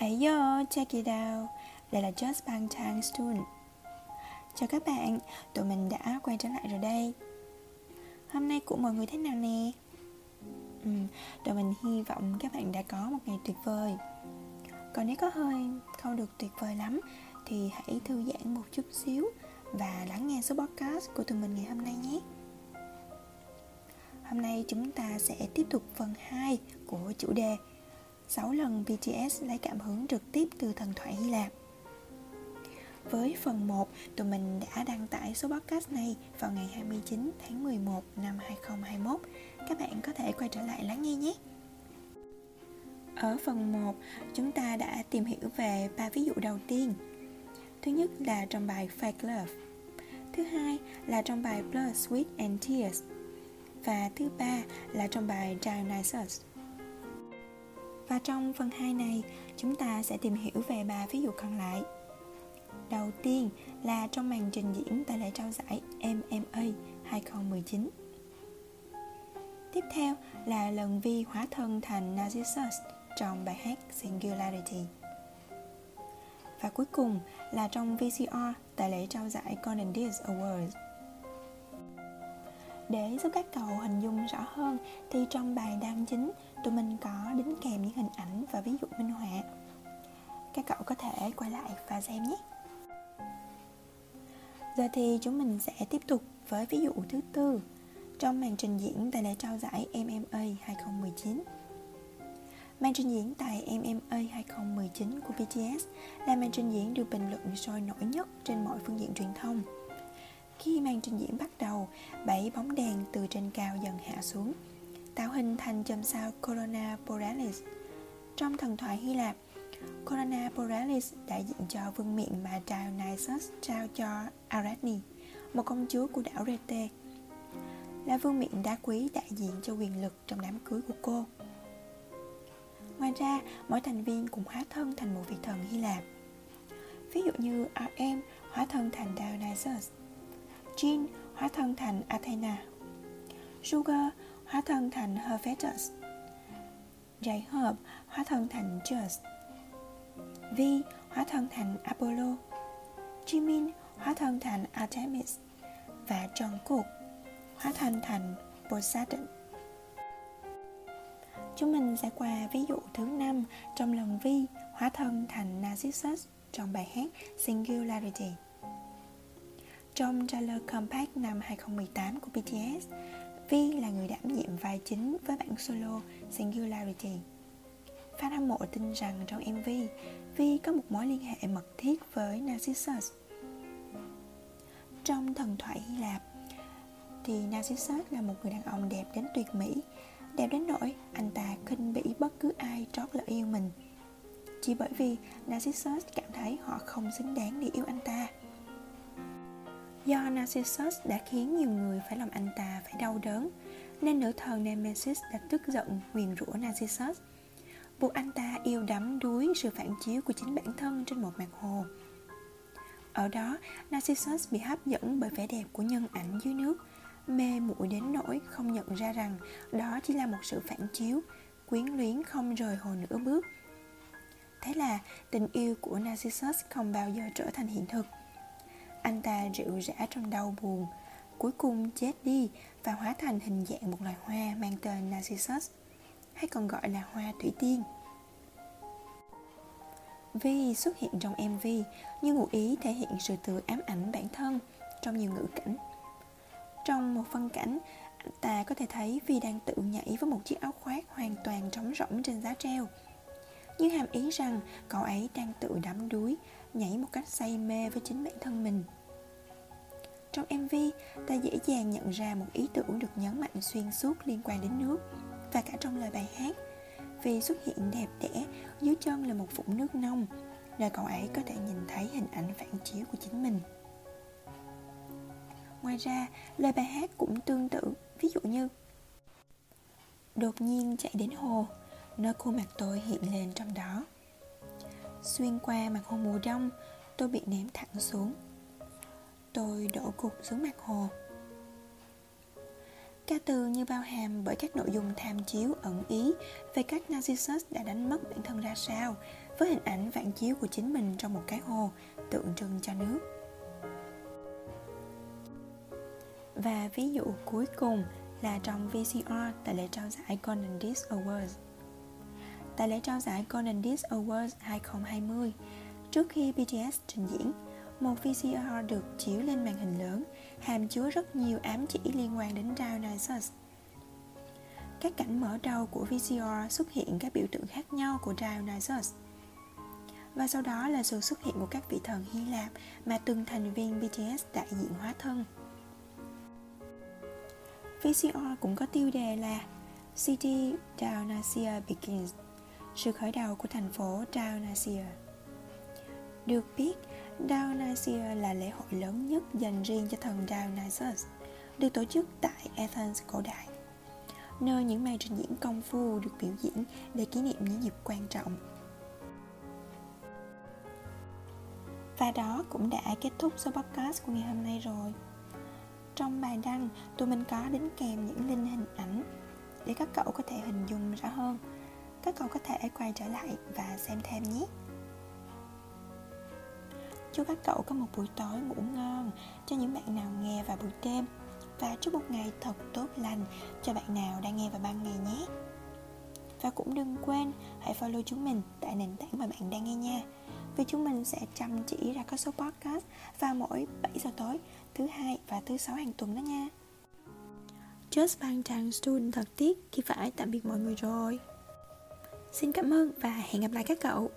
Ấy yo, check it out. Đây là Just Bang Tang Chào các bạn, tụi mình đã quay trở lại rồi đây. Hôm nay của mọi người thế nào nè? Ừ, tụi mình hy vọng các bạn đã có một ngày tuyệt vời. Còn nếu có hơi không được tuyệt vời lắm Thì hãy thư giãn một chút xíu Và lắng nghe số podcast của tụi mình ngày hôm nay nhé. Hôm nay chúng ta sẽ tiếp tục phần 2 của chủ đề 6 lần BTS lấy cảm hứng trực tiếp từ thần thoại Hy Lạp. Với phần 1, tụi mình đã đăng tải số podcast này vào ngày 29 tháng 11 năm 2021. Các bạn có thể quay trở lại lắng nghe nhé. Ở phần 1, chúng ta đã tìm hiểu về ba ví dụ đầu tiên. Thứ nhất là trong bài Fake Love. Thứ hai là trong bài Blood, Sweat and Tears. Và thứ ba là trong bài Dionysus. Và trong phần 2 này, chúng ta sẽ tìm hiểu về ba ví dụ còn lại. Đầu tiên là trong màn trình diễn tại lễ trao giải MMA 2019. Tiếp theo là lần Vi hóa thân thành Narcissus trong bài hát Singularity. Và cuối cùng là trong VCR tại lễ trao giải Golden Disc Awards. Để giúp các cậu hình dung rõ hơn thì trong bài đăng chính, tụi mình có đính kèm những hình ảnh và ví dụ minh họa. Các cậu có thể quay lại và xem nhé. Giờ thì chúng mình sẽ tiếp tục với ví dụ thứ tư trong màn trình diễn tại lễ trao giải MMA 2019. Màn trình diễn tại MMA 2019 của BTS là màn trình diễn được bình luận sôi nổi nhất trên mọi phương diện truyền thông. Khi màn trình diễn bắt đầu, bảy bóng đèn từ trên cao dần hạ xuống, tạo hình thành chòm sao Corona Borealis. Trong thần thoại Hy Lạp, Corona Borealis đại diện cho vương miện mà Dionysus trao cho Arachne, một công chúa của đảo Rete. Là vương miện đá quý đại diện cho quyền lực trong đám cưới của cô. Ngoài ra, mỗi thành viên cũng hóa thân thành một vị thần Hy Lạp. Ví dụ như RM hóa thân thành Dionysus, Jean hóa thân thành Athena, Sugar hóa thân thành Hephaestus, Giải hợp hóa thân thành Zeus, Vi hóa thân thành Apollo, Jimin hóa thân thành Artemis. Và Jungkook hóa thân thành Poseidon. Chúng mình sẽ qua ví dụ thứ năm trong lần Vi hóa thân thành Narcissus trong bài hát Singularity. Trong trailer Compact năm 2018 của BTS, Vi là người đảm nhiệm vai chính với bản solo Singularity. Fan hâm mộ tin rằng trong MV, Vi có một mối liên hệ mật thiết với Narcissus. Trong thần thoại Hy Lạp, thì Narcissus là một người đàn ông đẹp đến tuyệt mỹ, đẹp đến nỗi anh ta khinh bỉ bất cứ ai trót lỡ yêu mình. Chỉ bởi vì Narcissus cảm thấy họ không xứng đáng để yêu anh ta. Do Narcissus đã khiến nhiều người phải làm anh ta phải đau đớn Nên nữ thần Nemesis đã tức giận nguyền rủa Narcissus. Buộc anh ta yêu đắm đuối sự phản chiếu của chính bản thân trên một mặt hồ. Ở đó, Narcissus bị hấp dẫn bởi vẻ đẹp của nhân ảnh dưới nước Mê muội đến nỗi không nhận ra rằng đó chỉ là một sự phản chiếu Quyến luyến không rời hồ nửa bước. Thế là tình yêu của Narcissus không bao giờ trở thành hiện thực anh ta rượu rã trong đau buồn Cuối cùng chết đi và hóa thành hình dạng một loài hoa mang tên Narcissus Hay còn gọi là hoa thủy tiên. Vi xuất hiện trong MV như ngụ ý thể hiện sự tự ám ảnh bản thân trong nhiều ngữ cảnh. Trong một phân cảnh, anh ta có thể thấy Vi đang tự nhảy với một chiếc áo khoác hoàn toàn trống rỗng trên giá treo. Như hàm ý rằng cậu ấy đang tự đắm đuối nhảy một cách say mê với chính bản thân mình. Trong mv ta dễ dàng nhận ra một ý tưởng được nhấn mạnh xuyên suốt liên quan đến nước và cả trong lời bài hát. Vì xuất hiện đẹp đẽ, dưới chân là một vũng nước nông nơi cậu ấy có thể nhìn thấy hình ảnh phản chiếu của chính mình. Ngoài ra, lời bài hát cũng tương tự, ví dụ như, đột nhiên chạy đến hồ, nơi khuôn mặt tôi hiện lên trong đó. Xuyên qua mặt hồ mùa đông tôi bị ném thẳng xuống tôi đổ gục xuống mặt hồ ca từ như bao hàm bởi các nội dung tham chiếu ẩn ý về cách Narcissus đã đánh mất bản thân ra sao với hình ảnh phản chiếu của chính mình trong một cái hồ tượng trưng cho nước. Và ví dụ cuối cùng là trong VCR tại lễ trao giải Golden Disc Awards. Tại lễ trao giải Golden Disc Awards 2020, trước khi BTS trình diễn, một VCR được chiếu lên màn hình lớn, hàm chứa rất nhiều ám chỉ liên quan đến Dionysus. Các cảnh mở đầu của VCR xuất hiện các biểu tượng khác nhau của Dionysus. Và sau đó là sự xuất hiện của các vị thần Hy Lạp mà từng thành viên BTS đại diện hóa thân. VCR cũng có tiêu đề là City Dionysia Begins, sự khởi đầu của thành phố Dionysia. Được biết, Dionysia là lễ hội lớn nhất dành riêng cho thần Dionysus, được tổ chức tại Athens cổ đại, nơi những màn trình diễn công phu được biểu diễn để kỷ niệm những dịp quan trọng. Và đó cũng đã kết thúc số podcast của ngày hôm nay rồi. Trong bài đăng, tụi mình có đính kèm những link hình ảnh để các cậu có thể hình dung rõ hơn. Các cậu có thể quay trở lại và xem thêm nhé. Chúc các cậu có một buổi tối ngủ ngon, cho những bạn nào nghe vào buổi đêm. Và chúc một ngày thật tốt lành, cho bạn nào đang nghe vào ban ngày nhé. Và cũng đừng quên, hãy follow chúng mình tại nền tảng mà bạn đang nghe nha. Vì chúng mình sẽ chăm chỉ ra các số podcast vào mỗi 7 giờ tối, Thứ hai và thứ sáu hàng tuần đó nha. Just Bang Trang Student thật tiếc khi phải tạm biệt mọi người rồi. Xin cảm ơn và hẹn gặp lại các cậu.